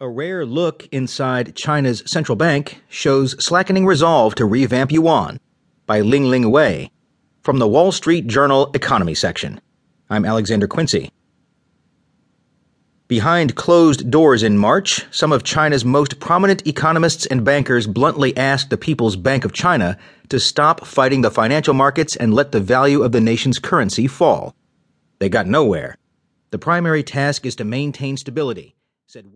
A rare look inside China's central bank shows slackening resolve to revamp yuan by Lingling Wei from the Wall Street Journal Economy section. I'm Alexander Quincy. Behind closed doors in March, some of China's most prominent economists and bankers bluntly asked the People's Bank of China to stop fighting the financial markets and let the value of the nation's currency fall. They got nowhere. The primary task is to maintain stability, said